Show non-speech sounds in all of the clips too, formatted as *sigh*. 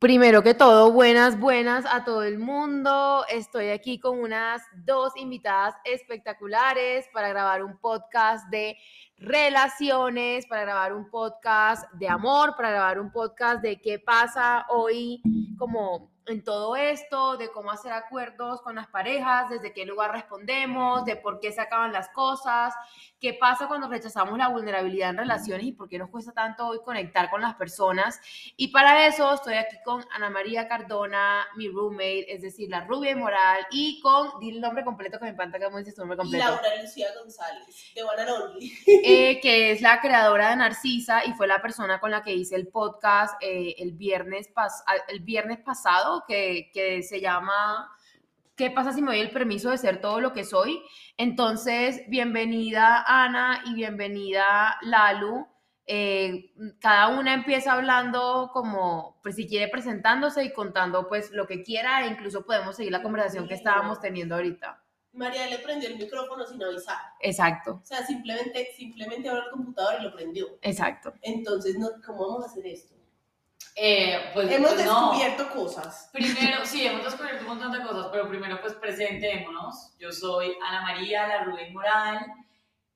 Primero que todo, buenas, buenas a todo el mundo. Estoy aquí con unas dos invitadas espectaculares para grabar un podcast de relaciones, para grabar un podcast de amor, para grabar un podcast de qué pasa hoy como en todo esto, de cómo hacer acuerdos con las parejas, desde qué lugar respondemos, de por qué se acaban las cosas, qué pasa cuando rechazamos la vulnerabilidad en relaciones y por qué nos cuesta tanto hoy conectar con las personas. Y para eso estoy aquí con Ana María Cardona, mi roommate, es decir, la rubia y moral, y con, di el nombre completo que me encanta que me dices tu nombre completo. Laura Lucía González, de Only. Eh, que es la creadora de Narcisa y fue la persona con la que hice el podcast eh, el, viernes pas el viernes pasado, que, que se llama ¿Qué pasa si me doy el permiso de ser todo lo que soy? Entonces, bienvenida Ana y bienvenida Lalu. Eh, cada una empieza hablando como, pues si quiere presentándose y contando pues lo que quiera e incluso podemos seguir la conversación que estábamos teniendo ahorita. María le prendió el micrófono sin avisar. Exacto. O sea, simplemente, simplemente abrió el computador y lo prendió. Exacto. Entonces, no, ¿cómo vamos a hacer esto? Eh, pues, hemos pues no. descubierto cosas. Primero, sí, hemos descubierto un montón de cosas, pero primero pues presentémonos. Yo soy Ana María, la Rubén Moral,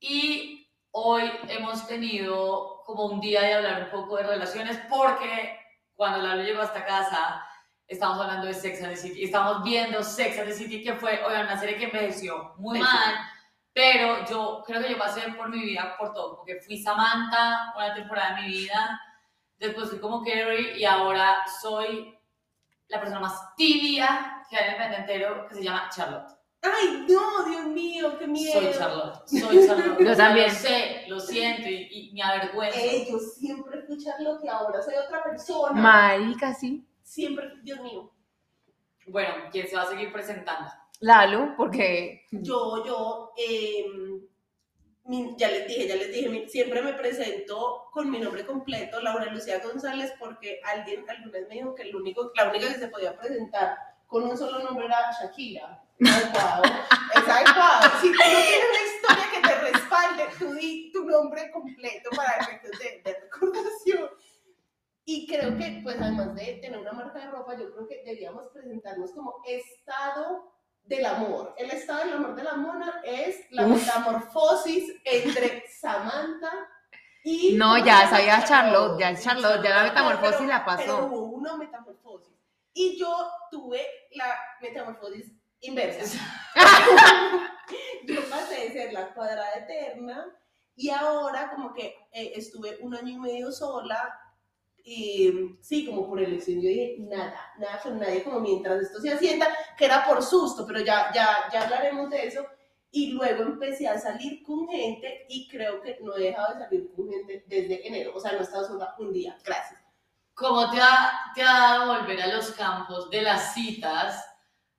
y hoy hemos tenido como un día de hablar un poco de relaciones porque cuando Lalo llegó a esta casa estamos hablando de Sex and the City, estamos viendo Sex and the City que fue, oigan, una serie que envejeció muy mal, pero yo creo que yo pasé por mi vida por todo, porque fui Samantha una temporada de mi vida, después fui como Carrie y ahora soy la persona más tibia que hay en el planeta entero que se llama Charlotte. Ay, no, Dios mío, qué miedo. Soy Charlotte, soy *laughs* Charlotte. Yo también. Lo sé, lo siento y, y me avergüenzo. Eh, yo siempre fui Charlotte y ahora soy otra persona. Marica, sí. Siempre, Dios mío. Bueno, ¿quién se va a seguir presentando? Lalu, porque Yo, yo, eh, mi- ya les dije, ya les dije, mi- siempre me presento con mi nombre completo, Laura Lucía González, porque alguien alguna vez me dijo que el único, la única que se podía presentar con un solo nombre era Shakira. Adecuado. Es adecuado. Si tú no tienes una historia que te respalde, tú di tu nombre completo para efectos de, de recordación. Y creo que, pues además de tener una marca de ropa, yo creo que deberíamos presentarnos como estado del amor. El estado del amor de la mona es la Uf. metamorfosis entre *laughs* Samantha y... No, ya sabía Charlotte, ya Charlotte, ya la metamorfosis Pero- la pasó. Pero hubo una metamorfosis. Y yo tuve la metamorfosis inversa. *laughs* yo pasé de ser la cuadrada eterna y ahora como que eh, estuve un año y medio sola y sí, como por elección, yo dije, nada, nada con nadie, como mientras esto se asienta, que era por susto, pero ya, ya, ya hablaremos de eso. Y luego empecé a salir con gente y creo que no he dejado de salir con gente desde enero, o sea, no he estado sola un día, gracias. ¿Cómo te ha, te ha dado volver a los campos de las citas?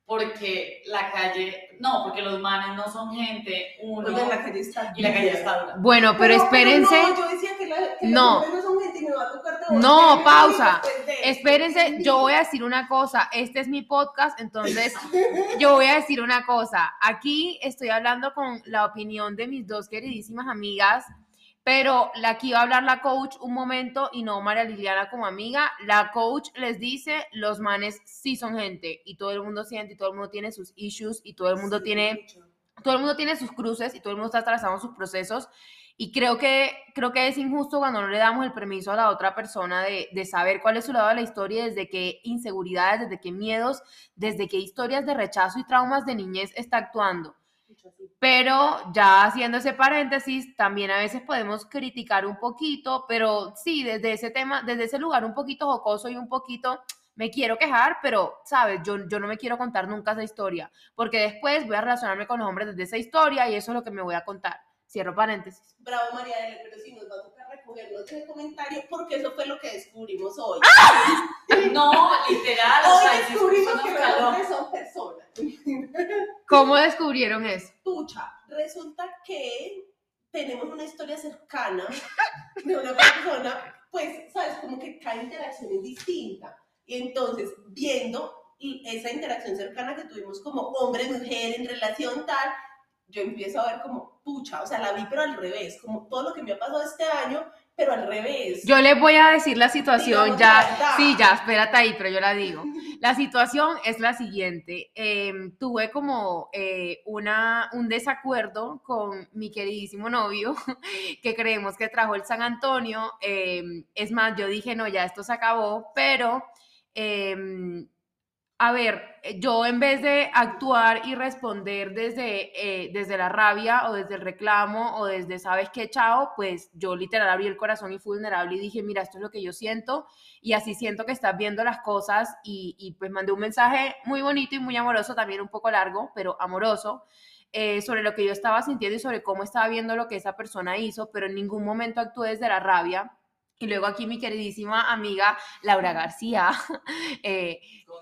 Porque la calle, no, porque los manes no son gente, uno, la calle está y la calle está dura. bueno, pero espérense, no, yo decía que, la, que No. No pausa. espérense, yo voy a decir una cosa, este es mi podcast, entonces yo voy a decir una cosa, aquí estoy hablando con la opinión de mis dos queridísimas amigas, pero la aquí va a hablar la coach un momento y no María Liliana como amiga, la coach les dice, los manes sí son gente y todo el mundo siente y todo el mundo tiene sus issues y todo el mundo tiene todo el mundo tiene sus cruces y todo el mundo está atravesando sus procesos y creo que, creo que es injusto cuando no le damos el permiso a la otra persona de, de saber cuál es su lado de la historia, desde qué inseguridades, desde qué miedos, desde qué historias de rechazo y traumas de niñez está actuando. Pero ya haciendo ese paréntesis, también a veces podemos criticar un poquito, pero sí, desde ese tema, desde ese lugar un poquito jocoso y un poquito me quiero quejar, pero, ¿sabes? Yo, yo no me quiero contar nunca esa historia, porque después voy a relacionarme con los hombres desde esa historia y eso es lo que me voy a contar. Cierro paréntesis. Bravo, María Dele, pero si nos va a tocar recogernos ese comentario, porque eso fue lo que descubrimos hoy. *laughs* No, literal, o Hoy sea, sí, descubrimos que los hombres son personas. *laughs* ¿Cómo descubrieron eso? Pucha, resulta que tenemos una historia cercana de una *laughs* persona, pues, sabes, como que cada interacción es distinta. Y entonces, viendo esa interacción cercana que tuvimos como hombre-mujer en relación tal, yo empiezo a ver como, pucha, o sea, la vi pero al revés, como todo lo que me ha pasado este año pero al revés. Yo les voy a decir la situación Digamos ya. Sí, ya, espérate ahí, pero yo la digo. La situación es la siguiente. em, tuve como eh, una, un desacuerdo con mi queridísimo novio, *laughs* que creemos que trajo el San Antonio. em, es más, yo dije, no, ya esto se acabó, pero em, a ver, eh, yo en vez de actuar y responder desde, eh, desde la rabia o desde el reclamo o desde, ¿sabes qué, chao? Pues yo literal abrí el corazón y fui vulnerable y dije, mira, esto es lo que yo siento y así siento que estás viendo las cosas y, y pues mandé un mensaje muy bonito y muy amoroso, también un poco largo, pero amoroso, eh, sobre lo que yo estaba sintiendo y sobre cómo estaba viendo lo que esa persona hizo, pero en ningún momento actué desde la rabia. Y luego aquí mi queridísima amiga Laura García, *laughs* eh,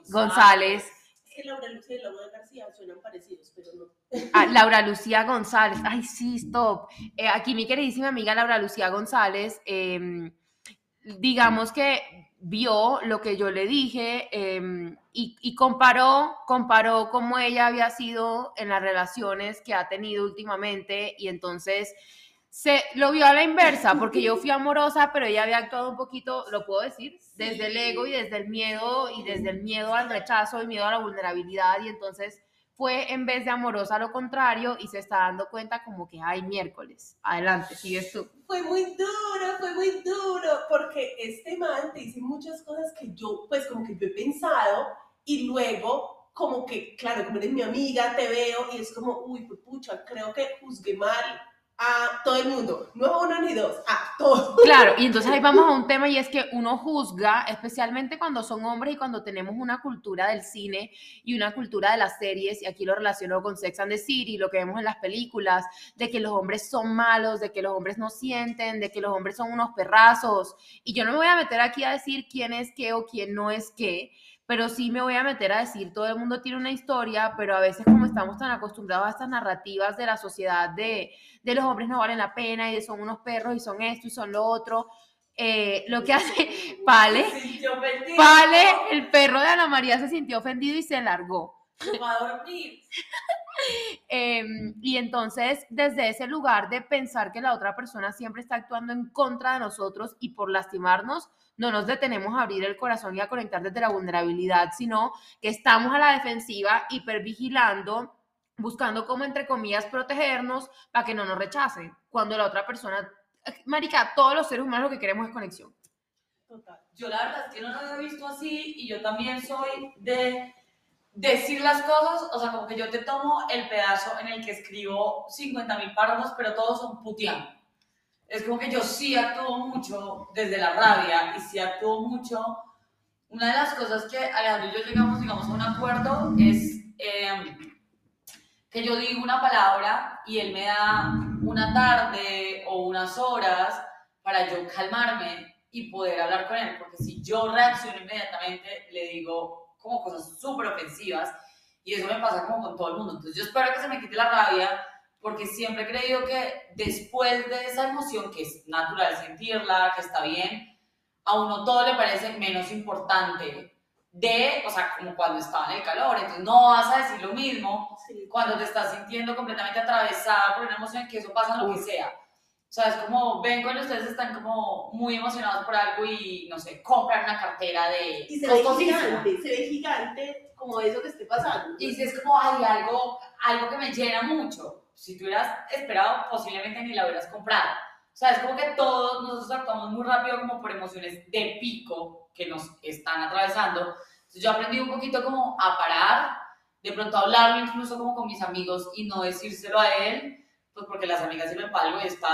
González. Es que Laura Lucía y Laura García suenan parecidos, pero no. Ah, *laughs* Laura Lucía González. Ay, sí, stop. Eh, aquí mi queridísima amiga Laura Lucía González, em, digamos que vio lo que yo le dije em, y, y comparó, comparó cómo ella había sido en las relaciones que ha tenido últimamente y entonces se lo vio a la inversa *laughs* porque yo fui amorosa, pero ella había actuado un poquito, lo puedo decir, desde el ego y desde el miedo y desde el miedo al rechazo y miedo a la vulnerabilidad y entonces fue en vez de amorosa lo contrario y se está dando cuenta como que hay miércoles. Adelante, sigues tú. Fue muy duro, fue muy duro, porque este man te dice muchas cosas que yo, pues como que yo he pensado y luego como que, claro, como eres mi amiga, te veo y es como, uy, pucha, creo que juzgué mal a todo el mundo, no a uno ni dos, a todos. Claro, y entonces ahí vamos a *laughs* un tema y es que uno juzga, especialmente cuando son hombres y cuando tenemos una cultura del cine y una cultura de las series, y aquí lo relaciono con Sex and the City, lo que vemos en las películas, de que los hombres son malos, de que los hombres no sienten, de que los hombres son unos perrazos. Y yo no me voy a meter aquí a decir quién es qué o quién no es qué, pero sí me voy a meter a decir, todo el mundo tiene una historia, pero a veces como estamos tan acostumbrados a estas narrativas de la sociedad de, de los hombres no valen la pena y de son unos perros y son esto y son lo otro, eh, lo que hace *laughs* ofendido. Pale, el perro de Ana María se sintió ofendido y se largó. Se *laughs* va a dormir. Em, y entonces, desde ese lugar de pensar que la otra persona siempre está actuando en contra de nosotros y por lastimarnos, no nos detenemos a abrir el corazón y a conectar desde la vulnerabilidad, sino que estamos a la defensiva, hipervigilando, buscando como, entre comillas, protegernos para que no nos rechacen. Cuando la otra persona, marica, todos los seres humanos lo que queremos es conexión. Total. Yo la verdad es que no lo había visto así y yo también soy de decir las cosas, o sea, como que yo te tomo el pedazo en el que escribo 50 mil párrafos, pero todos son puteando. Es como que yo sí actúo mucho desde la rabia y sí actúo mucho. Una de las cosas que Alejandro y yo llegamos, digamos, a un acuerdo es eh, que yo digo una palabra y él me da una tarde o unas horas para yo calmarme y poder hablar con él, porque si yo reacciono inmediatamente, le digo como cosas súper ofensivas y eso me pasa como con todo el mundo. Entonces yo espero que se me quite la rabia, porque siempre he creído que después de esa emoción, que es natural sentirla, que está bien, a uno todo le parece menos importante de, o sea, como cuando estaba en el calor, entonces no vas a decir lo mismo Sí. cuando te estás sintiendo completamente atravesada por una emoción, que eso pasa en lo que sea. O sea, es como, ven cuando ustedes están como muy emocionados por algo y, no sé, compran una cartera de Y se ve gigante, se ve gigante como eso que esté pasando. Y si es como, hay algo, algo que me llena mucho. Si tú hubieras esperado, posiblemente ni la hubieras comprado. O sea, es como que todos nosotros actuamos muy rápido como por emociones de pico que nos están atravesando. Entonces yo aprendí un poquito como a parar, de pronto hablarlo incluso como con mis amigos y no decírselo a él, pues porque las amigas sirven para algo y está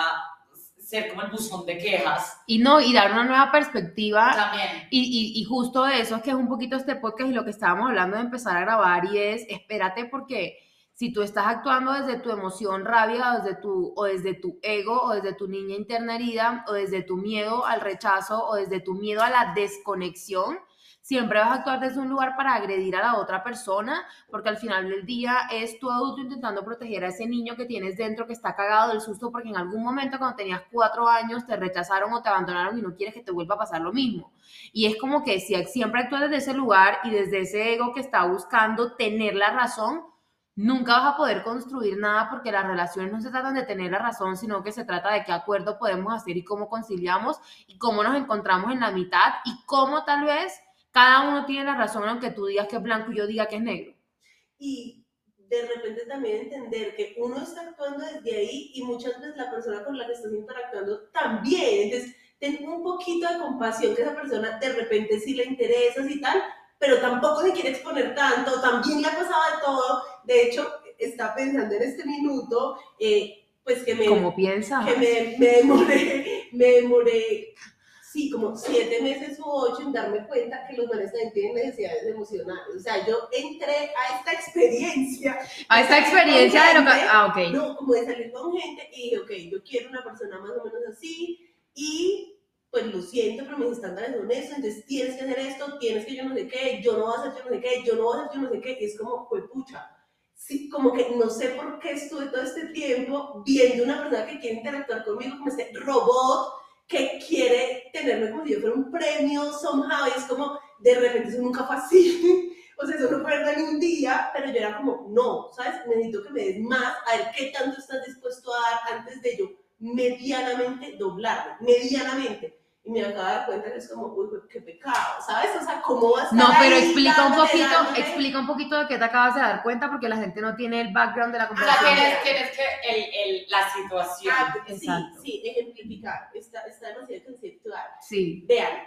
ser como el buzón de quejas Y no, y dar una nueva perspectiva también. Y, y, y justo de eso es que es un poquito este podcast y lo que estábamos hablando de empezar a grabar y es, espérate porque si tú estás actuando desde tu emoción, rabia, o desde tu, o desde tu ego, o desde tu niña interna herida, o desde tu miedo al rechazo, o desde tu miedo a la desconexión, siempre vas a actuar desde un lugar para agredir a la otra persona, porque al final del día es tu adulto intentando proteger a ese niño que tienes dentro que está cagado del susto porque en algún momento cuando tenías cuatro años te rechazaron o te abandonaron y no quieres que te vuelva a pasar lo mismo. Y es como que si siempre actúas desde ese lugar y desde ese ego que está buscando tener la razón, nunca vas a poder construir nada porque las relaciones no se tratan de tener la razón, sino que se trata de qué acuerdo podemos hacer y cómo conciliamos y cómo nos encontramos en la mitad y cómo tal vez cada uno tiene la razón aunque tú digas que es blanco y yo diga que es negro. Y de repente también entender que uno está actuando desde ahí y muchas veces la persona con la que estás interactuando también. Entonces, ten un poquito de compasión que esa persona de repente sí le interesa y tal, pero tampoco se quiere exponer tanto, también le ha pasado de todo. De hecho, está pensando en este minuto, eh, pues que me... ¿Cómo piensa? Que me, me demoré, me demoré sí, como siete meses u ocho en darme cuenta que los manes también tienen necesidades emocionales. O sea, yo entré a esta experiencia. A esta experiencia de lo que... Ah, ok. No, como de salir con gente y dije, ok, yo quiero una persona más o menos así y pues lo siento, pero mis estándares son estos, entonces tienes que hacer esto, tienes que yo no sé qué, yo no voy a hacer yo no sé qué, yo no voy a hacer yo no sé qué, y es como, pues pucha. Sí, como que no sé por qué estuve todo este tiempo viendo una persona que quiere interactuar conmigo como este robot que quiere tenerme como si yo fuera un premio somehow y es como, de repente eso nunca fue así, *laughs* o sea, eso no fue verdad ni un día, pero yo era como, no, ¿sabes? Necesito que me des más, a ver qué tanto estás dispuesto a dar antes de yo medianamente doblarme, medianamente. Y me acabo de dar cuenta que es como, uy, qué pecado, ¿sabes? O sea, ¿cómo vas a No, pero explica un poquito, explica un poquito de qué te acabas de dar cuenta, porque la gente no tiene el background de la conversación. O sea, tienes, que el, el, la situación. Ah, sí, sí, ejemplificar, está, está demasiado conceptual. Sí. Vean,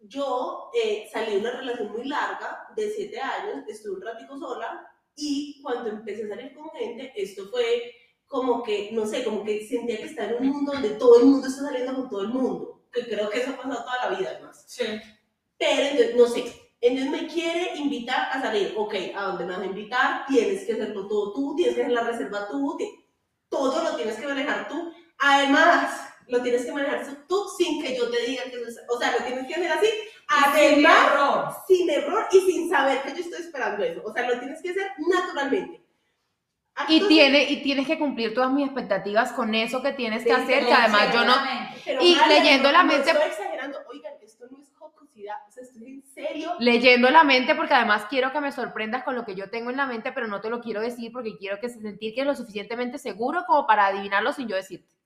yo eh, salí de una relación muy larga, de siete años, estuve un ratico sola, y cuando empecé a salir con gente, esto fue como que, no sé, como que sentía que estaba en un mundo donde todo el mundo está saliendo con todo el mundo que creo que eso ha pasado toda la vida además. Sí. Pero entonces, no sé, entonces me quiere invitar a salir, ok, ¿a dónde me vas a invitar? Tienes que hacerlo todo tú, tienes que hacer la reserva tú, todo lo tienes que manejar tú. Además, lo tienes que manejar tú sin que yo te diga que eso es, o sea, lo tienes que hacer así, además, sin error. sin error y sin saber que yo estoy esperando eso. O sea, lo tienes que hacer naturalmente. Y, tiene, y tienes que cumplir todas mis expectativas con eso que tienes que hacer, que además yo no... y leyendo la mente... estoy exagerando, oigan, esto no es jocosidad, o sea, estoy en serio. Leyendo la mente porque además quiero que me sorprendas con lo que yo tengo en la mente, pero no te lo quiero decir porque quiero que sentir que es lo suficientemente seguro como para adivinarlo sin yo decirte.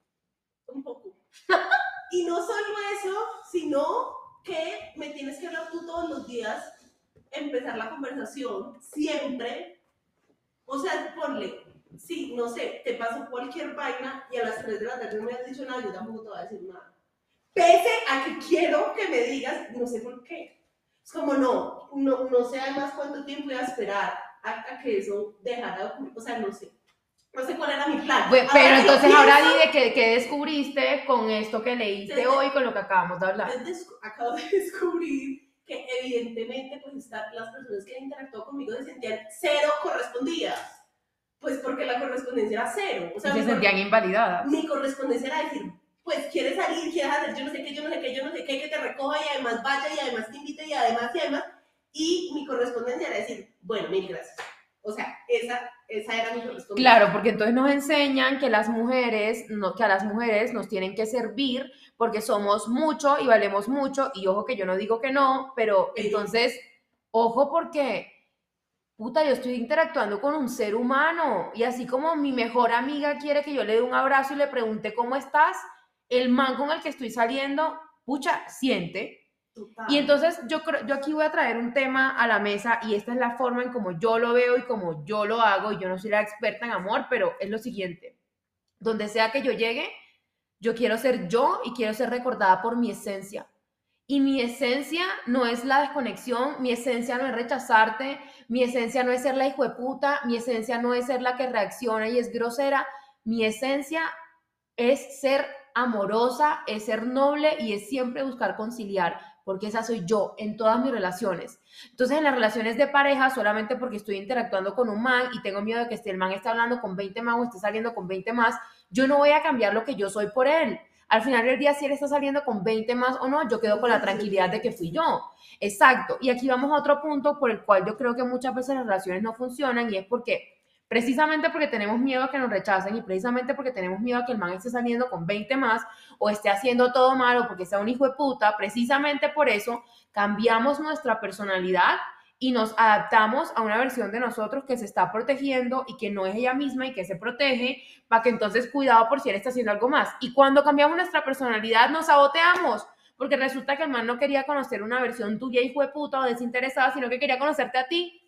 Un poco. *laughs* y no solo eso, sino que me tienes que hablar tú todos los días, empezar la conversación siempre o sea, ponle, sí, no sé, te pasó cualquier vaina y a las 3 de la tarde no me has dicho nada, yo tampoco te voy a decir nada. Pese a que quiero que me digas, no sé por qué. Es como, no, no, no sé además cuánto tiempo voy a esperar a, que eso dejara de ocurrir. O sea, no sé. No sé cuál era mi plan. pero entonces ahora di de que, descubriste con esto que leíste hoy, con lo que acabamos de hablar. Acabo de *laughs* descubrir que evidentemente pues está, las personas que han interactuado conmigo se sentían cero correspondidas. Pues porque la correspondencia era cero. O sea, se sentían invalidadas. Mi correspondencia era decir, pues quieres salir, quieres hacer yo no sé qué, yo no sé qué, yo no sé qué, que te recoja y además vaya y además te invite y además y además. Y mi correspondencia era decir, bueno, mil gracias. O sea, esa, esa era mi correspondencia. Claro, porque entonces nos enseñan que las mujeres, no, que a las mujeres nos tienen que servir porque somos mucho y valemos mucho, y ojo que yo no digo que no, pero entonces, ojo porque, puta, yo estoy interactuando con un ser humano, y así como mi mejor amiga quiere que yo le dé un abrazo y le pregunte cómo estás, el man con el que estoy saliendo, pucha, siente. Y entonces yo, yo aquí voy a traer un tema a la mesa y esta es la forma en como yo lo veo y como yo lo hago y yo no soy la experta en amor, pero es lo siguiente. Donde sea que yo llegue, yo quiero ser yo y quiero ser recordada por mi esencia. Y mi esencia no es la desconexión, mi esencia no es rechazarte, mi esencia no es ser la hijo de puta, mi esencia no es ser la que reacciona y es grosera, mi esencia es ser amorosa, es ser noble y es siempre buscar conciliar, porque esa soy yo en todas mis relaciones. Entonces, en las relaciones de pareja, solamente porque estoy interactuando con un man y tengo miedo de que el man está hablando con 20 más o esté saliendo con 20 más, yo no voy a cambiar lo que yo soy por él. Al final del día, si él está saliendo con 20 más o no, yo quedo con la tranquilidad de que fui yo. Exacto. Y aquí vamos a otro punto por el cual yo creo que muchas veces las relaciones no funcionan y es porque precisamente porque tenemos miedo a que nos rechacen y precisamente porque tenemos miedo a que el man esté saliendo con 20 más o esté haciendo todo mal o porque sea un hijo de puta, precisamente por eso cambiamos nuestra personalidad y nos adaptamos a una versión de nosotros que se está protegiendo y que no es ella misma y que se protege, para que entonces cuidado por si él está haciendo algo más. Y cuando cambiamos nuestra personalidad nos saboteamos, porque resulta que el man no quería conocer una versión tuya y fue puta o desinteresada, sino que quería conocerte a ti.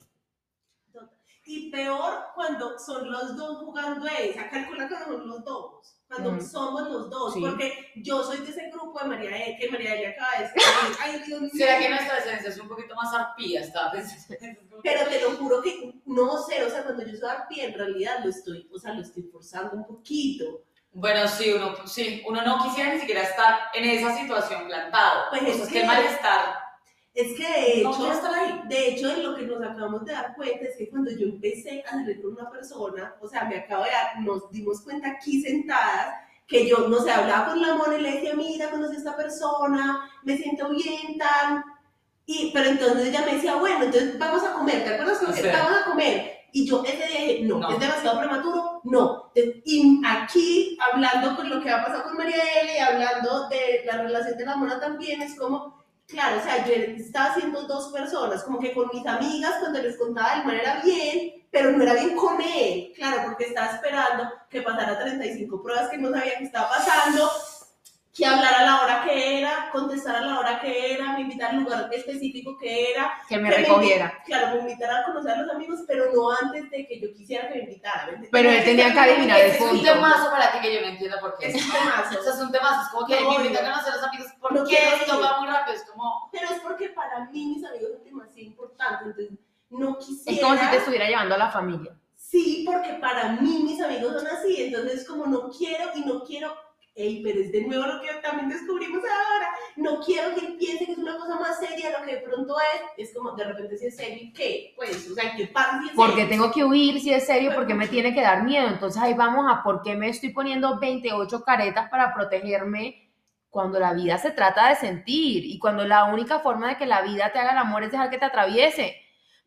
Y peor cuando son los dos jugando esa, calcula que son los dos, cuando Mm. somos los dos, Sí. porque yo soy de ese grupo de María E, que María Elia acaba de decir, ay Dios mío. ¿Será que nuestra esencia es un poquito más arpía? Pensando. Pero te lo juro que no sé, o sea, cuando yo soy arpía, en realidad lo estoy, o sea, lo estoy forzando un poquito. Bueno, sí uno, sí, uno no quisiera ni siquiera estar en esa situación plantado. Pues o sea, es es que que- el malestar Es que de no hecho, quiere estar ahí. de hecho, en lo que nos acabamos de dar cuenta es que cuando yo empecé a salir con una persona, o sea, me acabo de dar, nos dimos cuenta aquí sentadas, que yo, no sé, hablaba con la mona y le decía, mira, conocí a esta persona, me siento bien, tal. Y, pero entonces ella me decía, bueno, entonces vamos a comer, ¿te acuerdas? Como que Sí. vamos a comer. Y yo ese día dije, no, No. es demasiado prematuro, no. Y aquí, hablando con lo que ha pasado con María Elia y hablando de la relación de la mona también, es como, claro, o sea, yo estaba haciendo dos personas, como que con mis amigas cuando les contaba el man era bien, pero no era bien con él, claro, porque estaba esperando que pasara 35 pruebas que no sabía que estaba pasando, que hablara a la hora que era, contestar a la hora que era, me invitar al lugar específico que era, Que me que recogiera. invi- claro, me invitara a conocer a los amigos, pero no antes de que yo quisiera que me invitara. ¿me? Pero él tenía que adivinar el Es un temazo para ti que yo no entiendo por qué. Es un temazo. O sea, es un temazo. Es como que No, me invitan a conocer a los amigos. ¿Por No qué va muy rápido? Es como. Pero es porque para mí mis amigos son demasiado importantes, entonces no quisiera... Es como si te estuviera llevando a la familia. Sí, porque para mí mis amigos son así, entonces como no quiero y no quiero, ey, pero es de nuevo lo que también descubrimos ahora, no quiero que él piense que es una cosa más seria lo que de pronto es, es como de repente si es serio, ¿y ¿qué? Pues, o sea, ¿qué pasa si es Porque serio? tengo que huir si es serio, porque me tiene que dar miedo. Entonces ahí vamos a por qué me estoy poniendo 28 caretas para protegerme cuando la vida se trata de sentir y cuando la única forma de que la vida te haga el amor es dejar que te atraviese.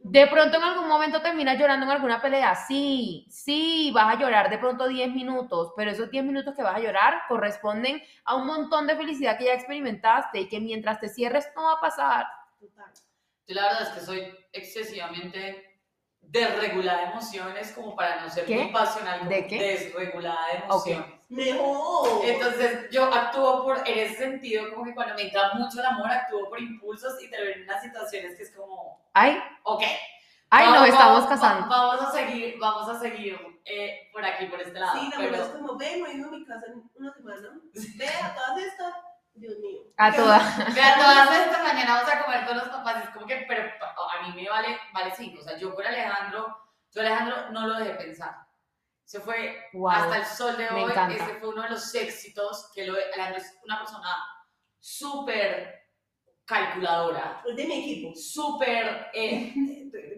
De pronto en algún momento terminas llorando en alguna pelea. Sí, sí, vas a llorar de pronto 10 minutos, pero esos 10 minutos que vas a llorar corresponden a un montón de felicidad que ya experimentaste y que mientras te cierres no va a pasar. Total. Yo la verdad es que soy excesivamente desregulada de emociones como para no ser ¿Qué? muy pasional. ¿De qué? Desregulada de emociones. Mejor. Entonces yo actúo por, en ese sentido, como que cuando me entra mucho el amor, actúo por impulsos y termino en unas situaciones que es como, Ay, ok. ay, vamos- nos estamos vamos- casando. va- Vamos a seguir, vamos a seguir eh, por aquí, por este lado. Sí, la pero- verdad es como, ven, no he ido a mi casa en una semana, *laughs* ve a todas estas, Dios mío. A todas. Vea, todas estas mañana vamos a comer todos los papás. Es como que, pero a mí me vale, vale cinco. O sea, yo con Alejandro, yo Alejandro no lo dejé pensar. Se fue Wow. hasta el sol de hoy. Ese fue uno de los éxitos que lo, Alejandro es una persona súper calculadora, Es de mi equipo. súper eh,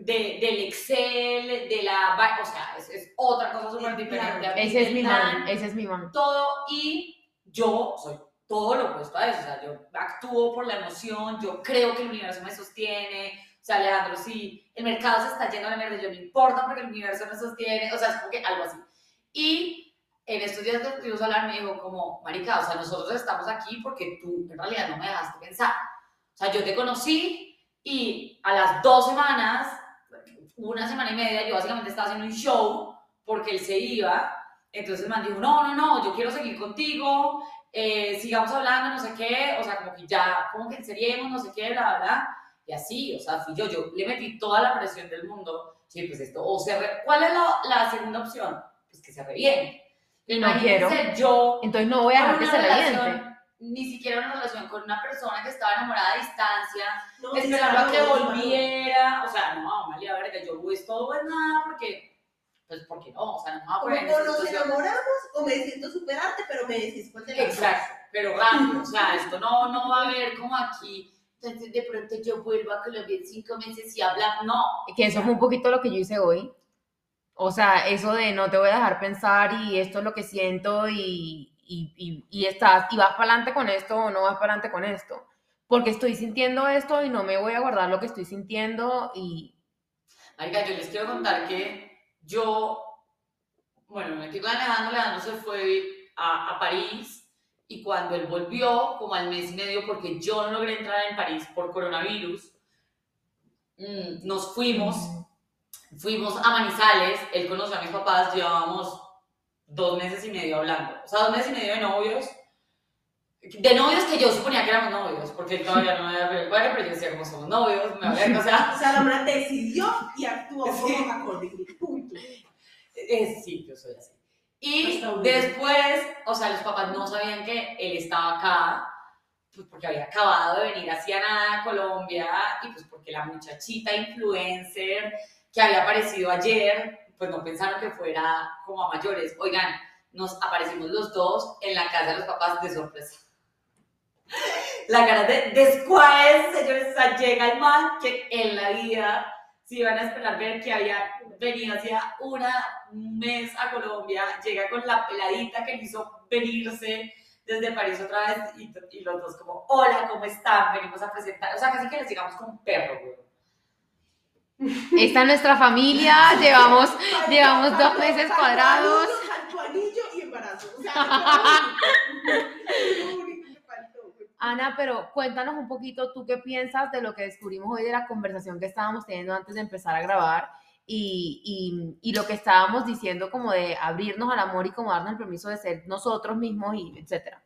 de, del Excel, de la, o sea, es, es otra cosa súper diferente. Ese es mi man, ese es mi man. todo y yo soy todo lo opuesto a eso, o sea, yo actúo por la emoción, yo creo que el universo me sostiene, o sea, Alejandro, sí, el mercado se está yendo a la mierda, yo no importa porque el universo me sostiene, o sea, es como que algo así. Y en estos días que estuvimos a hablar me dijo como, marica, o sea, nosotros estamos aquí porque tú en realidad no me dejaste pensar. O sea, yo te conocí y a las dos semanas, una semana y media, yo básicamente estaba haciendo un show porque él se iba. Entonces el man dijo, no, no, no, yo quiero seguir contigo, eh, sigamos hablando, no sé qué, o sea, como que ya, como que seriemos, no sé qué, bla, bla, bla. Y así, o sea, fui yo, yo le metí toda la presión del mundo. Sí, pues esto, o se re- ¿Cuál es la, la segunda opción? Pues que se reviente. Y no quiero. Yo Entonces no voy a dejar que se reviente. ni siquiera una relación con una persona que estaba enamorada a distancia, No, esperando a que volviera, o sea, no, Amalia, verga, yo pues todo es nada porque, pues porque no, o sea, no me voy a Como nos enamoramos o me siento superarte, pero me decís cuál dos. Exacto, pero *laughs* rápido, o sea, esto no, no va a haber como aquí, entonces de pronto yo vuelvo a Colombia en cinco meses y habla, no. Que eso fue un poquito lo que yo hice hoy. O sea, eso de no te voy a dejar pensar y esto es lo que siento y, y, y, y estás, y vas para adelante con esto o no vas para adelante con esto. Porque estoy sintiendo esto y no me voy a guardar lo que estoy sintiendo y Marica, yo les quiero contar que yo, bueno, me metí con Alejandro, Alejandro se fue a, a París y cuando él volvió, como al mes y medio, porque yo no logré entrar en París por coronavirus, mm, nos fuimos, fuimos a Manizales, él conoció a mis papás, llevábamos dos meses y medio hablando, o sea, dos meses y medio de novios, de novios que yo suponía que éramos novios, porque él todavía no me había pedido pero yo decía, como somos novios, me había, o sea, *laughs* O sea, la Mora decidió y actuó como Sí. acorde. Punto. Eh, sí, yo soy así. Y después, o sea, los papás no sabían que él estaba acá, pues porque había acabado de venir hacia nada a Colombia y pues porque la muchachita influencer que había aparecido ayer, pues no pensaron que fuera como a mayores. Oigan, nos aparecimos los dos en la casa de los papás de sorpresa. La cara de descuáez, señores, o sea, llega el man que en la vida si iban a esperar ver que había venido hacía una, un mes a Colombia, llega con la peladita que le hizo venirse desde París otra vez y, y los dos como, hola, ¿cómo están? Venimos a presentar, o sea, casi que les llegamos con un perro, güey. Esta es nuestra familia, llevamos, llevamos dos meses cuadrados. y embarazo. O sea, fue lo único. Lo único que faltó. Ana, pero cuéntanos un poquito tú qué piensas de lo que descubrimos hoy de la conversación que estábamos teniendo antes de empezar a grabar y, y- y lo que estábamos diciendo como de abrirnos al amor y como darnos el permiso de ser nosotros mismos y etcétera.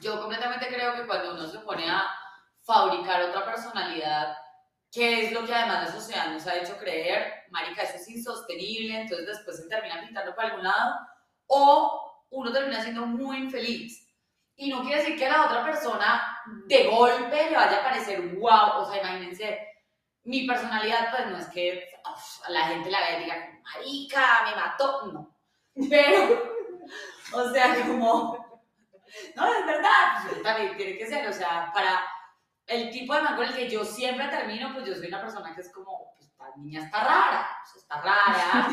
Yo completamente creo que cuando uno se pone a fabricar otra personalidad, que es lo que además la sociedad nos ha hecho creer, marica, eso es insostenible, entonces después se termina pintando para algún lado, o uno termina siendo muy infeliz. Y no quiere decir que a la otra persona de golpe le vaya a parecer wow, o sea, imagínense, mi personalidad pues no es que la gente la vea y diga, marica, me mató, no. Pero, o sea, como, no, es verdad, pues, también tiene que ser, o sea, para el tipo de man con el que yo siempre termino, pues yo soy una persona que es como, pues esta niña está rara, sea, está rara,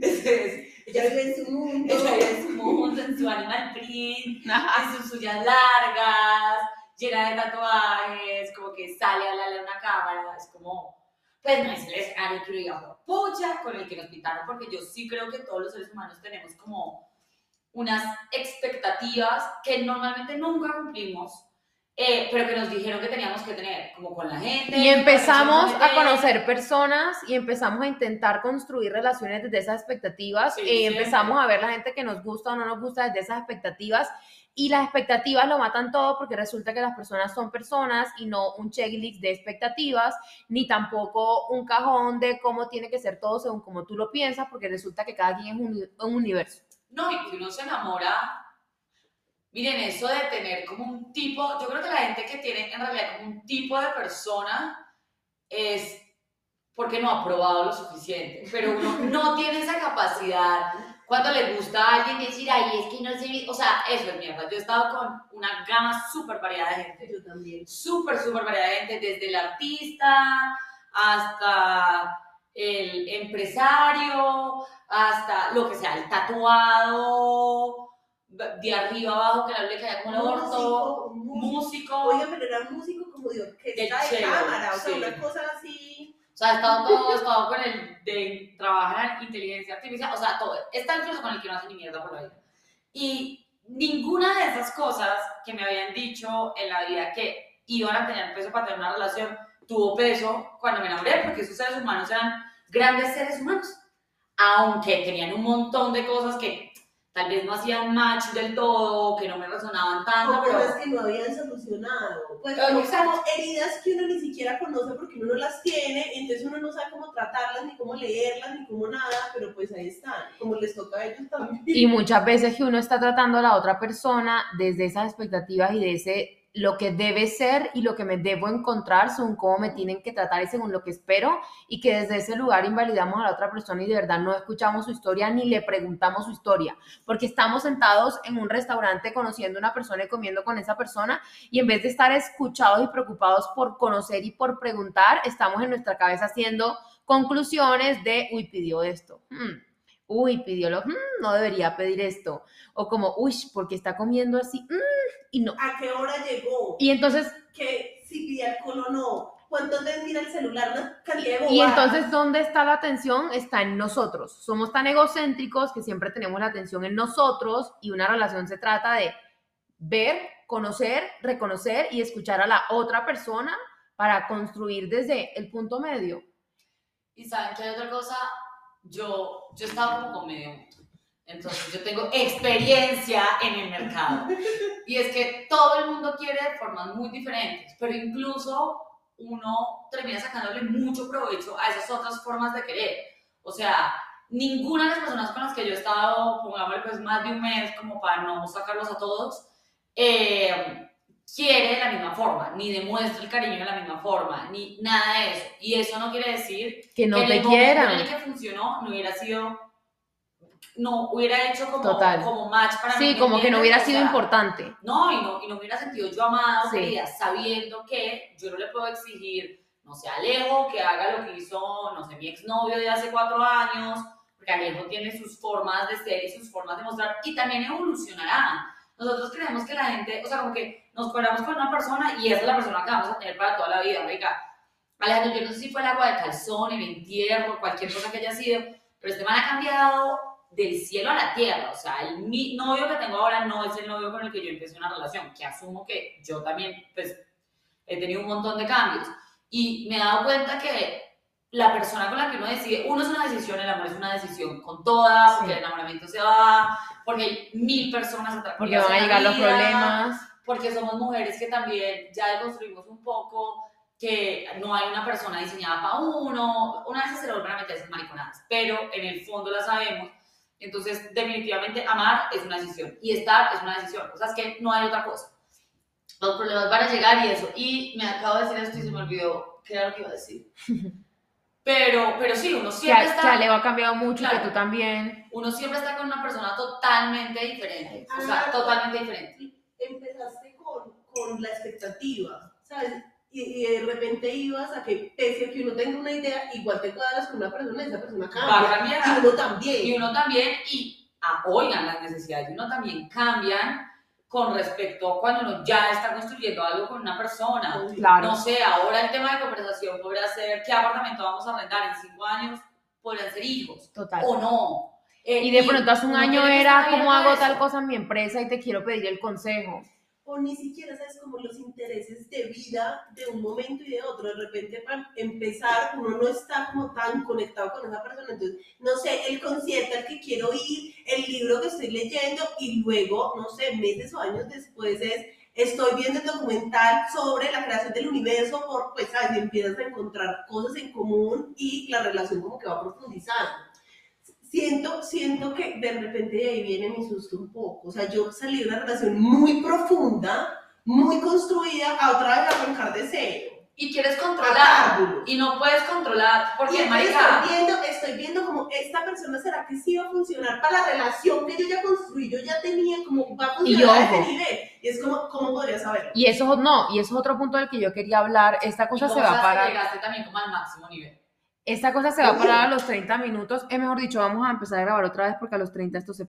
*laughs* Ella vive en su mundo. ella vive en su mundo, en su animal print, *laughs* en sus suyas largas, llena de tatuajes, como que sale a hablarle a una cámara, es como, pues no es el escenario que diga, pucha, con el que nos pintaron, porque yo sí creo que todos los seres humanos tenemos como unas expectativas que normalmente nunca cumplimos, eh, pero que nos dijeron que teníamos que tener, como con la gente. Y empezamos a conocer personas y empezamos a intentar construir relaciones desde esas expectativas. Sí, y siempre. empezamos a ver la gente que nos gusta o no nos gusta desde esas expectativas. Y las expectativas lo matan todo porque resulta que las personas son personas y no un checklist de expectativas, ni tampoco un cajón de cómo tiene que ser todo según como tú lo piensas, porque resulta que cada quien es un, un universo. No, y que uno se enamora. Miren, eso de tener como un tipo, yo creo que la gente que tiene en realidad como un tipo de persona es porque no ha probado lo suficiente, pero uno *laughs* no tiene esa capacidad cuando le gusta a alguien decir, ay, es que no sé, o sea, eso es mierda. Yo he estado con una gama súper variada de gente Yo también. súper, súper variada de gente, desde el artista hasta el empresario, hasta lo que sea, el tatuado, de arriba abajo, que la le caía como el orto, Músico, músico. músico, Oiga, pero era músico como de orquesta de cámara, o sea, sí. una cosa así. o sea, he estado todo, he estado con el de trabajar en inteligencia artificial, o sea, todo, está incluso con el que no hace ni mierda por la vida. Y ninguna de esas cosas que me habían dicho en la vida que iban a tener peso para tener una relación, tuvo peso cuando me enamoré, porque esos seres humanos eran grandes seres humanos, aunque tenían un montón de cosas que tal vez no hacían match del todo, que no me resonaban tanto, O pero... cosas que no habían solucionado. Pues como heridas que uno ni siquiera conoce porque uno no las tiene, entonces uno no sabe cómo tratarlas, ni cómo leerlas, ni cómo nada, pero pues ahí están, como les toca a ellos también. Y muchas veces que uno está tratando a la otra persona desde esas expectativas y de ese lo que debe ser y lo que me debo encontrar según cómo me tienen que tratar y según lo que espero y que desde ese lugar invalidamos a la otra persona y de verdad no escuchamos su historia ni le preguntamos su historia porque estamos sentados en un restaurante conociendo a una persona y comiendo con esa persona y en vez de estar escuchados y preocupados por conocer y por preguntar estamos en nuestra cabeza haciendo conclusiones de uy pidió esto Hmm. Uy pidió lo "Hmm, no debería pedir esto o como, uy, porque está comiendo así, Mm, y no. ¿A qué hora llegó? Y entonces, que si pide alcohol o no, cuántas veces mira el celular, de y entonces, ¿dónde está la atención? Está en nosotros. Somos tan egocéntricos que siempre tenemos la atención en nosotros y una relación se trata de ver, conocer, reconocer y escuchar a la otra persona para construir desde el punto medio. Y saben que hay otra cosa, yo, yo he estado como medio. Entonces yo tengo experiencia en el mercado. Y es que todo el mundo quiere de formas muy diferentes, pero incluso uno termina sacándole mucho provecho a esas otras formas de querer. O sea, ninguna de las personas con las que yo he estado, pongámosle pues más de un mes, como para no sacarlos a todos, eh, quiere de la misma forma, ni demuestra el cariño de la misma forma, ni nada de eso. Y eso no quiere decir Que no que te el quieran. en el que funcionó no hubiera sido, no hubiera hecho como, Total. como match para mí. Sí, como que no hubiera sido importante. no, y no, y no me hubiera sentido yo amada o Sí. querida, sabiendo que yo no le puedo exigir, no sé, Alejo que haga lo que hizo, no sé, mi exnovio de hace cuatro años, porque Alejo tiene sus formas de ser y sus formas de mostrar, y también evolucionará. Nosotros creemos que la gente, o sea, como que nos colamos con una persona y esa es la persona que vamos a tener para toda la vida, oiga. Alejandro, yo no sé si fue el agua de calzón, el entierro, cualquier cosa que haya sido, pero este man ha cambiado del cielo a la tierra. O sea, el mi novio que tengo ahora no es el novio con el que yo empecé una relación, que asumo que yo también, pues, he tenido un montón de cambios. Y me he dado cuenta que la persona con la que uno decide, uno es una decisión, el amor es una decisión con toda, porque Sí. el enamoramiento se va, porque hay mil personas Porque atractivas van a llegar los problemas. Porque somos mujeres que también ya deconstruimos un poco que no hay una persona diseñada para uno, una vez se le vuelven a meter esas mariconadas, pero en el fondo la sabemos, entonces definitivamente amar es una decisión y estar es una decisión, o sea, es que no hay otra cosa. Los problemas van a llegar y eso, y me acabo de decir esto y se me olvidó qué era lo que iba a decir. *laughs* Pero, pero sí, uno siempre a- está... que Alejo ha cambiado mucho, Claro. que tú también. uno siempre está con una persona totalmente diferente, o sea, Ah. totalmente diferente. Empezaste con, con la expectativa, ¿sabes? Y, y de repente ibas a que, pese a que uno tenga una idea, igual te cuadras con una persona y esa persona Va a cambia. cambiar. Y uno también. Y uno también, y ah, oigan, las necesidades de uno también cambian con respecto a cuando uno ya está construyendo algo con una persona. Claro. No sé, ahora el tema de conversación podría ser qué apartamento vamos a arrendar en cinco años, podrían ser hijos Total. o no. Eh, Y de pronto hace un año era cómo hago tal eso. cosa en mi empresa y te quiero pedir el consejo. o ni siquiera sabes como los intereses de vida de un momento y de otro. De repente para empezar uno no está como tan conectado con esa persona. Entonces, no sé, el concierto al que quiero ir, el libro que estoy leyendo y luego, no sé, meses o años después es, estoy viendo el documental sobre la creación del universo por, pues, ¿sabes? Y empiezas a encontrar cosas en común y la relación como que va profundizando. Siento, siento que de repente de ahí viene mi susto un poco. O sea, yo salí de una relación muy profunda, muy construida, a otra vez arrancar de cero. Y quieres controlar. Y no puedes controlar. Porque, marica, estoy viendo, estoy viendo como esta persona será que sí va a funcionar para la relación que yo ya construí, yo ya tenía, como va a funcionar a ese nivel. Y es como, ¿cómo podría saberlo? Y eso no, y eso es otro punto del que yo quería hablar. Esta cosa se va a sabes que parar. llegaste también como al máximo nivel. Esta cosa se va a parar a los 30 minutos. Es mejor dicho, vamos a empezar a grabar otra vez porque a los 30 esto se...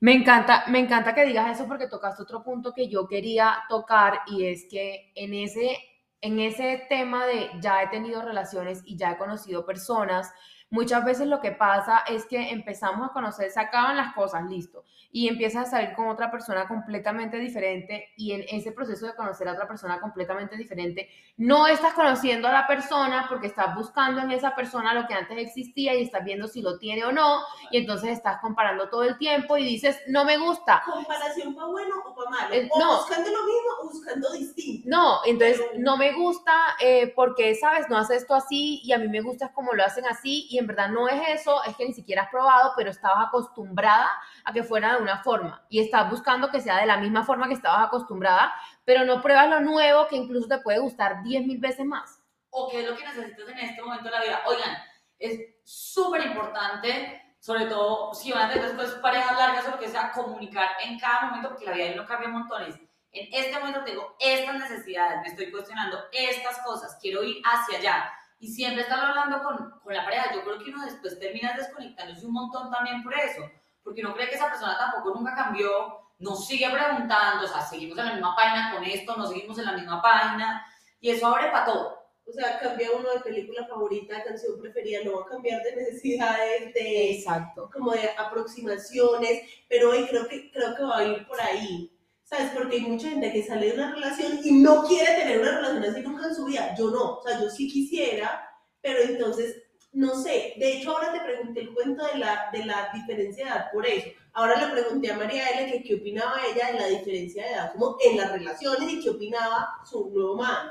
Me encanta, me encanta que digas eso porque tocaste otro punto que yo quería tocar y es que en ese, en ese tema de ya he tenido relaciones y ya he conocido personas, muchas veces lo que pasa es que empezamos a conocer, se acaban las cosas, listo, y empiezas a salir con otra persona completamente diferente y en ese proceso de conocer a otra persona completamente diferente, no estás conociendo a la persona porque estás buscando en esa persona lo que antes existía y estás viendo si lo tiene o no, y entonces estás comparando todo el tiempo y dices, no me gusta. ¿Comparación para bueno o para malo? Eh, o no. buscando lo mismo o buscando distinto. No, entonces no me gusta eh, porque, ¿sabes? No hace esto así y a mí me gusta es como lo hacen así y en verdad no es eso, es que ni siquiera has probado, pero estabas acostumbrada a que fuera de una forma y estás buscando que sea de la misma forma que estabas acostumbrada, pero no pruebas lo nuevo que incluso te puede gustar 10 mil veces más. o qué es lo que necesitas en este momento de la vida. Oigan, es súper importante, sobre todo si van a tener después parejas largas o lo que sea, comunicar en cada momento, porque la vida uno cambia montones. En este momento tengo estas necesidades, me estoy cuestionando estas cosas, quiero ir hacia allá. Y siempre estar hablando con, con la pareja. Yo creo que uno después termina desconectándose un montón también por eso, porque uno cree que esa persona tampoco nunca cambió, nos sigue preguntando, o sea, seguimos en la misma página con esto, no seguimos en la misma página, y eso abre para todo. O sea, cambia uno de película favorita, canción preferida, no va a cambiar de necesidades, de Exacto. como de aproximaciones, pero hoy creo que, creo que va a ir por ahí. ¿Sabes? Porque hay mucha gente que sale de una relación y no quiere tener una relación así nunca en su vida. Yo no. O sea, yo sí quisiera, pero entonces no sé, de hecho ahora te pregunté el cuento de la, de la diferencia de edad por eso. Ahora le pregunté a María L que qué opinaba ella de la diferencia de edad como en las relaciones y qué opinaba su nuevo man.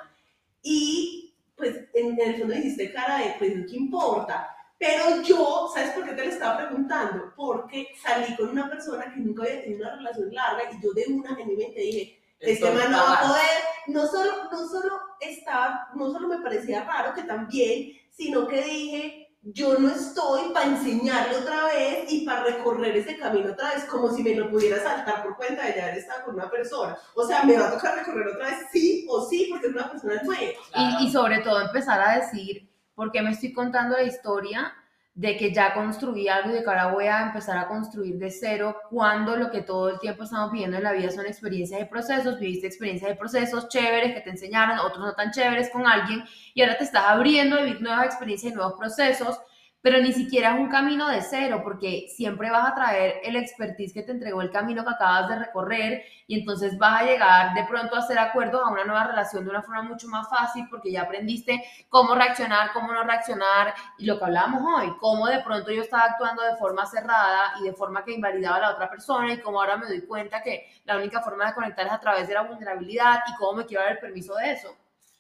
Y pues en, el fondo hiciste cara de, pues, ¿qué importa? Pero yo, ¿sabes por qué te lo estaba preguntando? Porque salí con una persona que nunca había tenido una relación larga y yo de una en mi mente dije, este man no va a poder, no solo, no solo estaba, no solo me parecía raro, que también, sino que dije, yo no estoy para enseñarle otra vez y para recorrer ese camino otra vez, como si me lo pudiera saltar por cuenta de ya haber estado con una persona. O sea, me va a tocar recorrer otra vez sí o sí, porque es una persona nueva. Y, y sobre todo empezar a decir, ¿por qué me estoy contando la historia? De que ya construí algo y de que ahora voy a empezar a construir de cero, cuando lo que todo el tiempo estamos viviendo en la vida son experiencias de procesos, viviste experiencias de procesos chéveres que te enseñaron, otros no tan chéveres con alguien, y ahora te estás abriendo a vivir nuevas experiencias y nuevos procesos, pero ni siquiera es un camino de cero, porque siempre vas a traer el expertise que te entregó el camino que acabas de recorrer y entonces vas a llegar de pronto a hacer acuerdos a una nueva relación de una forma mucho más fácil porque ya aprendiste cómo reaccionar, cómo no reaccionar y lo que hablábamos hoy, cómo de pronto yo estaba actuando de forma cerrada y de forma que invalidaba a la otra persona y cómo ahora me doy cuenta que la única forma de conectar es a través de la vulnerabilidad y cómo me quiero dar el permiso de eso.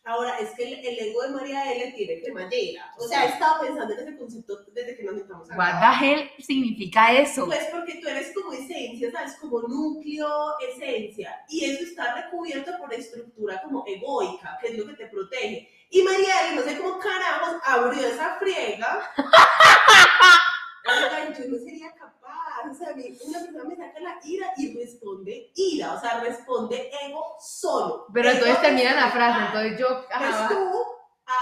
Ahora, es que el, el ego de María L tiene cremallera. O sea, he estado pensando en ese concepto desde que nos estamos acá. What the hell significa eso? Pues porque tú eres como esencia, ¿sabes? Como núcleo, esencia. Y eso está recubierto por estructura como egoica, que es lo que te protege. Y María L, no sé cómo carajos, abrió esa friega. *laughs* Yo no sería capaz. O sea, una persona me saca la ira y responde ira. O sea, responde ego solo. Pero entonces termina la frase, entonces yo. Ajá. Pues tú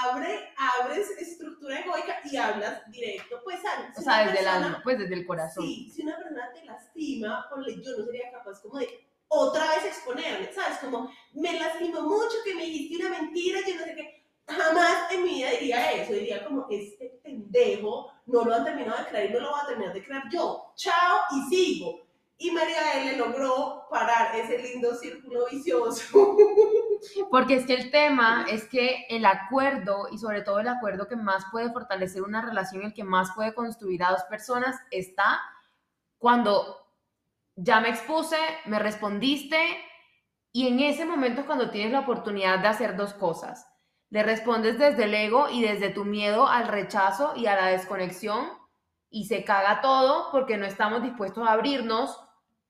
abre, abres estructura egoica y hablas directo. Pues, si o sea, desde el alma, pues desde el corazón. Sí, si una persona te lastima, yo no sería capaz como de otra vez exponerme, ¿sabes? Como me lastimó mucho que me dijiste una mentira, yo no sé qué jamás en mi vida diría eso, diría como, este pendejo no lo han terminado de creer, no lo voy a terminar de creer yo, chao y sigo. Y María L logró parar ese lindo círculo vicioso. *laughs* Porque es que el tema es que el acuerdo, y sobre todo el acuerdo que más puede fortalecer una relación, el que más puede construir a dos personas, está cuando ya me expuse, me respondiste, y en ese momento es cuando tienes la oportunidad de hacer dos cosas le respondes desde el ego y desde tu miedo al rechazo y a la desconexión y se caga todo porque no estamos dispuestos a abrirnos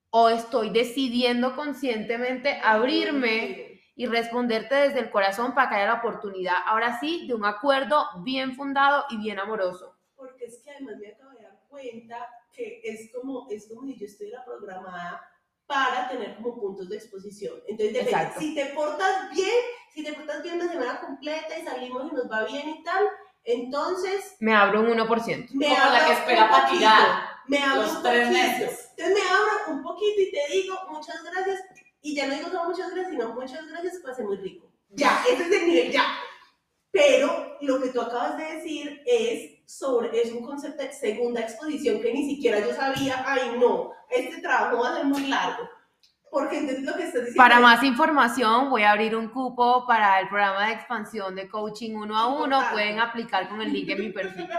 o estoy decidiendo conscientemente abrirme y responderte desde el corazón para que haya la oportunidad, ahora sí, de un acuerdo bien fundado y bien amoroso. Porque es que además me acabo de dar cuenta que es como, es como si yo estuviera programada para tener como puntos de exposición. Entonces, si te portas bien, si te portas bien una semana completa y salimos y nos va bien y tal, entonces... Me abro un 1%. Me Como la que espera para tirar. Me abro los un tres poquito. meses. Entonces me abro un poquito y te digo muchas gracias. Y ya no digo solo muchas gracias, sino muchas gracias, pasé muy rico. Ya, ese es el nivel, ya. Pero lo que tú acabas de decir es sobre, es un concepto de segunda exposición que ni siquiera yo sabía, ay no, este trabajo va a ser muy largo. Porque entiendes lo que estás diciendo. Para más información, voy a abrir un cupo para el programa de expansión de coaching uno a uno. Pueden aplicar con el link en mi perfil. *laughs*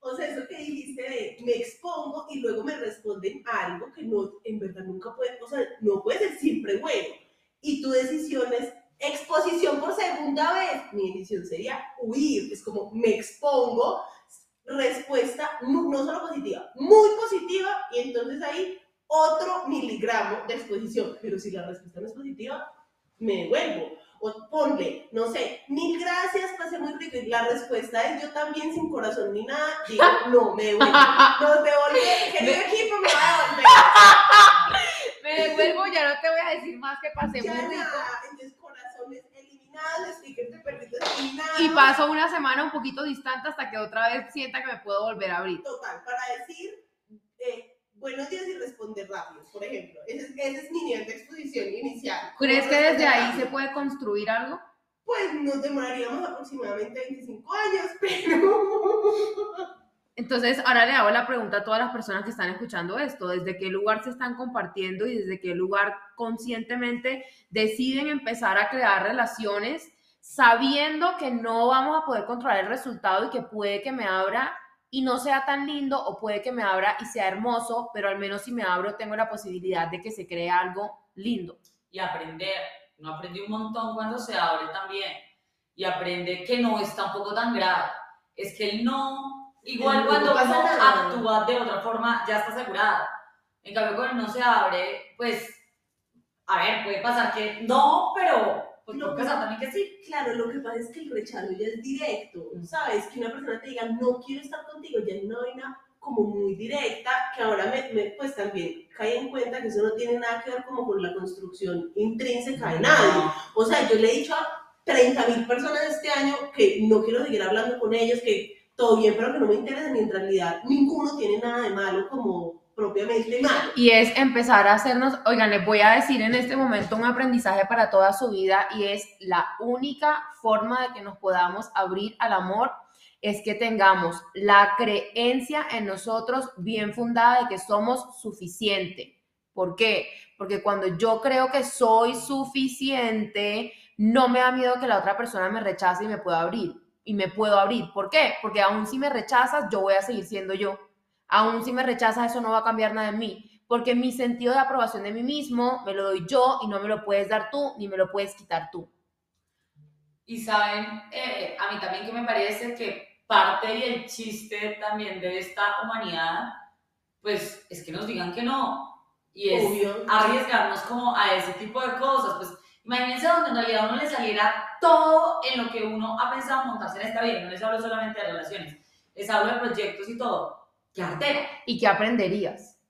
O sea, eso que dijiste de me expongo y luego me responden algo que no, en verdad nunca puede, o sea, no puede ser siempre bueno. Y tu decisión es exposición por segunda vez. Mi decisión sería huir. Es como me expongo, respuesta no, no solo positiva, muy positiva, y entonces ahí otro miligramo de exposición. Pero si la respuesta no es positiva, me devuelvo. O ponle, no sé, mil gracias, pasé muy rico. Y la respuesta es yo también sin corazón ni nada. Digo, *laughs* no, me devuelvo. Nos devolve, *laughs* querido equipo, me va a devolver. *laughs* Me devuelvo, ya no te voy a decir más que pasé Ya muy rico. nada, entonces Y paso una semana un poquito distante hasta que otra vez sienta que me puedo volver a abrir. Total, para decir eh, buenos días y responder rápido, por ejemplo. Ese, es- ese es mi nivel de exposición inicial. ¿Crees ¿Cómo que desde ahí se puede construir algo? Pues nos demoraríamos aproximadamente 25 años, *laughs* pero... Entonces, ahora le hago la pregunta a todas las personas que están escuchando esto, ¿desde qué lugar se están compartiendo y desde qué lugar conscientemente deciden empezar a crear relaciones sabiendo que no vamos a poder controlar el resultado y que puede que me abra y no sea tan lindo o puede que me abra y sea hermoso, pero al menos si me abro tengo la posibilidad de que se cree algo lindo. Y aprender. No aprendí un montón cuando se abre también. Y aprende que no es tampoco tan grave. Es que el no, igual cuando pasa uno actúa de otra forma, ya está asegurado. En cambio, cuando no se abre, pues, a ver, puede pasar que no, pero pues No, puede pasar también que sí. Claro, lo que pasa es que el rechazo ya es directo, Mm. ¿sabes? Que una persona te diga, no quiero estar contigo, ya es una vaina como muy directa, que ahora me, me- pues también cae en cuenta que eso no tiene nada que ver como con la construcción intrínseca de nadie. O sea, yo le he dicho a 30 mil personas este año que no quiero seguir hablando con ellos, que todo bien, pero que no me interesan y en realidad ninguno tiene nada de malo como propiamente malo. Y es empezar a hacernos, oigan, les voy a decir en este momento un aprendizaje para toda su vida y es la única forma de que nos podamos abrir al amor es que tengamos la creencia en nosotros bien fundada de que somos suficiente. ¿Por qué? Porque cuando yo creo que soy suficiente, no me da miedo que la otra persona me rechace y me pueda abrir. Y me puedo abrir. ¿Por qué? Porque aún si me rechazas, yo voy a seguir siendo yo. Aún si me rechazas, eso no va a cambiar nada en mí. Porque mi sentido de aprobación de mí mismo me lo doy yo y no me lo puedes dar tú ni me lo puedes quitar tú. Y saben, eh, a mí también que me parece que parte y el chiste también de esta humanidad, pues es que nos digan que no. Y es Obvio. arriesgarnos como a ese tipo de cosas. Pues imagínense donde en realidad uno le saliera todo en lo que uno ha pensado montarse en esta vida. No les hablo solamente de relaciones, les hablo de proyectos y todo. ¡Qué artera! ¿Y qué aprenderías?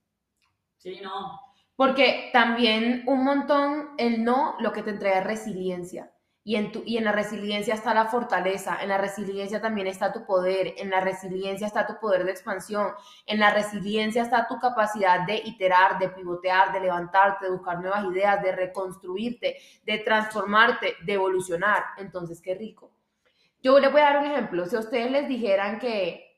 Sí, no. Porque también un montón el no lo que te entrega es resiliencia. Y en, tu, y en la resiliencia está la fortaleza, en la resiliencia también está tu poder, en la resiliencia está tu poder de expansión, en la resiliencia está tu capacidad de iterar, de pivotear, de levantarte, de buscar nuevas ideas, de reconstruirte, de transformarte, de evolucionar. Entonces, qué rico. Yo les voy a dar un ejemplo. Si a ustedes les dijeran que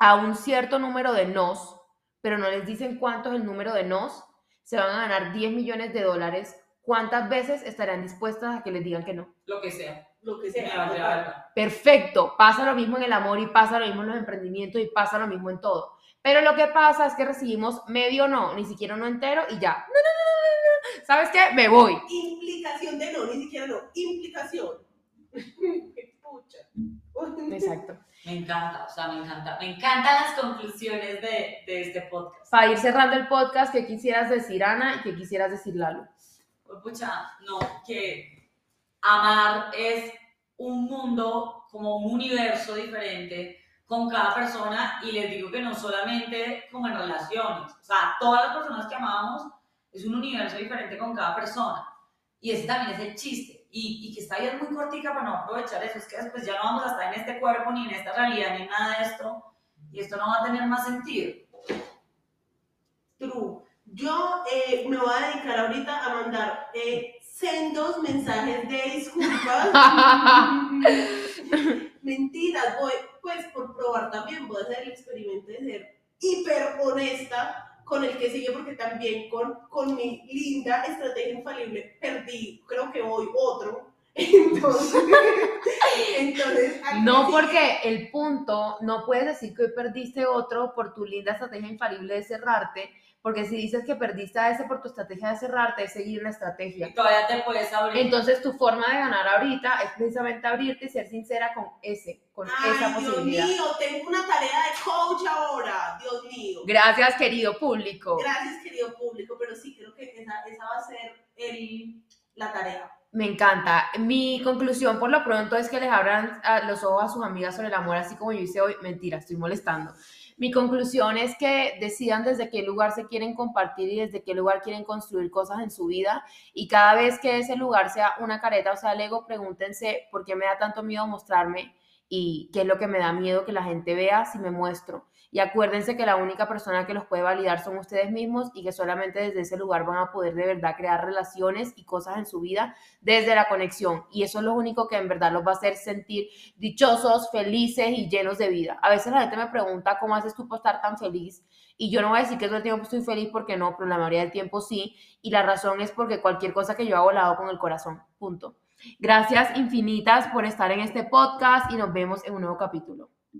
a un cierto número de nos, pero no les dicen cuánto es el número de nos, se van a ganar 10 millones de dólares, ¿cuántas veces estarían dispuestas a que les digan que no? Lo que sea. Lo que sea. Perfecto, pasa lo mismo en el amor y pasa lo mismo en los emprendimientos y pasa lo mismo en todo. Pero lo que pasa es que recibimos medio no, ni siquiera uno entero y ya. No, no, no, no, no. ¿Sabes qué? Me voy. Implicación de no, ni siquiera no, implicación. *laughs* Pucha. Exacto. Me encanta, o sea, me encanta. Me encantan las conclusiones de, de este podcast. Para ir cerrando el podcast, ¿qué quisieras decir, Ana, y qué quisieras decir, Lalo? Pucha, no, que amar es un mundo, como un universo diferente con cada persona y les digo que no solamente como en relaciones, o sea, todas las personas que amamos es un universo diferente con cada persona y ese también es el chiste y, y que esta vida es muy cortica para no aprovechar eso, es que después ya no vamos a estar en este cuerpo ni en esta realidad ni en nada de esto y esto no va a tener más sentido. Yo eh, me voy a dedicar ahorita a mandar eh, sendos mensajes de disculpas. *laughs* Mentiras, voy, pues por probar también, voy a hacer el experimento de ser hiper honesta con el que sigue, porque también con, con mi linda estrategia infalible perdí, creo que hoy otro. *laughs* Entonces, entonces *laughs* No, porque el punto, no puedes decir que hoy perdiste otro por tu linda estrategia infalible de cerrarte, porque si dices que perdiste a ese por tu estrategia de cerrarte, es seguir una estrategia. Y todavía te puedes abrir. Entonces, tu forma de ganar ahorita es precisamente abrirte y ser sincera con ese, con esa Ay, Dios posibilidad. mío, tengo una tarea de coach ahora, Dios mío. Gracias, querido público. Gracias, querido público, pero sí creo que esa, esa va a ser el, la tarea. Me encanta. Mi conclusión por lo pronto es que les abran los ojos a sus amigas sobre el amor, así como yo hice hoy. Mentira, estoy molestando. Mi conclusión es que decidan desde qué lugar se quieren compartir y desde qué lugar quieren construir cosas en su vida. Y cada vez que ese lugar sea una careta o sea el ego, pregúntense por qué me da tanto miedo mostrarme y qué es lo que me da miedo que la gente vea si me muestro. Y acuérdense que la única persona que los puede validar son ustedes mismos y que solamente desde ese lugar van a poder de verdad crear relaciones y cosas en su vida desde la conexión. Y eso es lo único que en verdad los va a hacer sentir dichosos, felices y llenos de vida. A veces la gente me pregunta cómo haces tú para estar tan feliz. Y yo no voy a decir que todo el tiempo estoy feliz porque no, pero la mayoría del tiempo sí. Y la razón es porque cualquier cosa que yo hago la hago con el corazón. Punto. Gracias infinitas por estar en este podcast y nos vemos en un nuevo capítulo.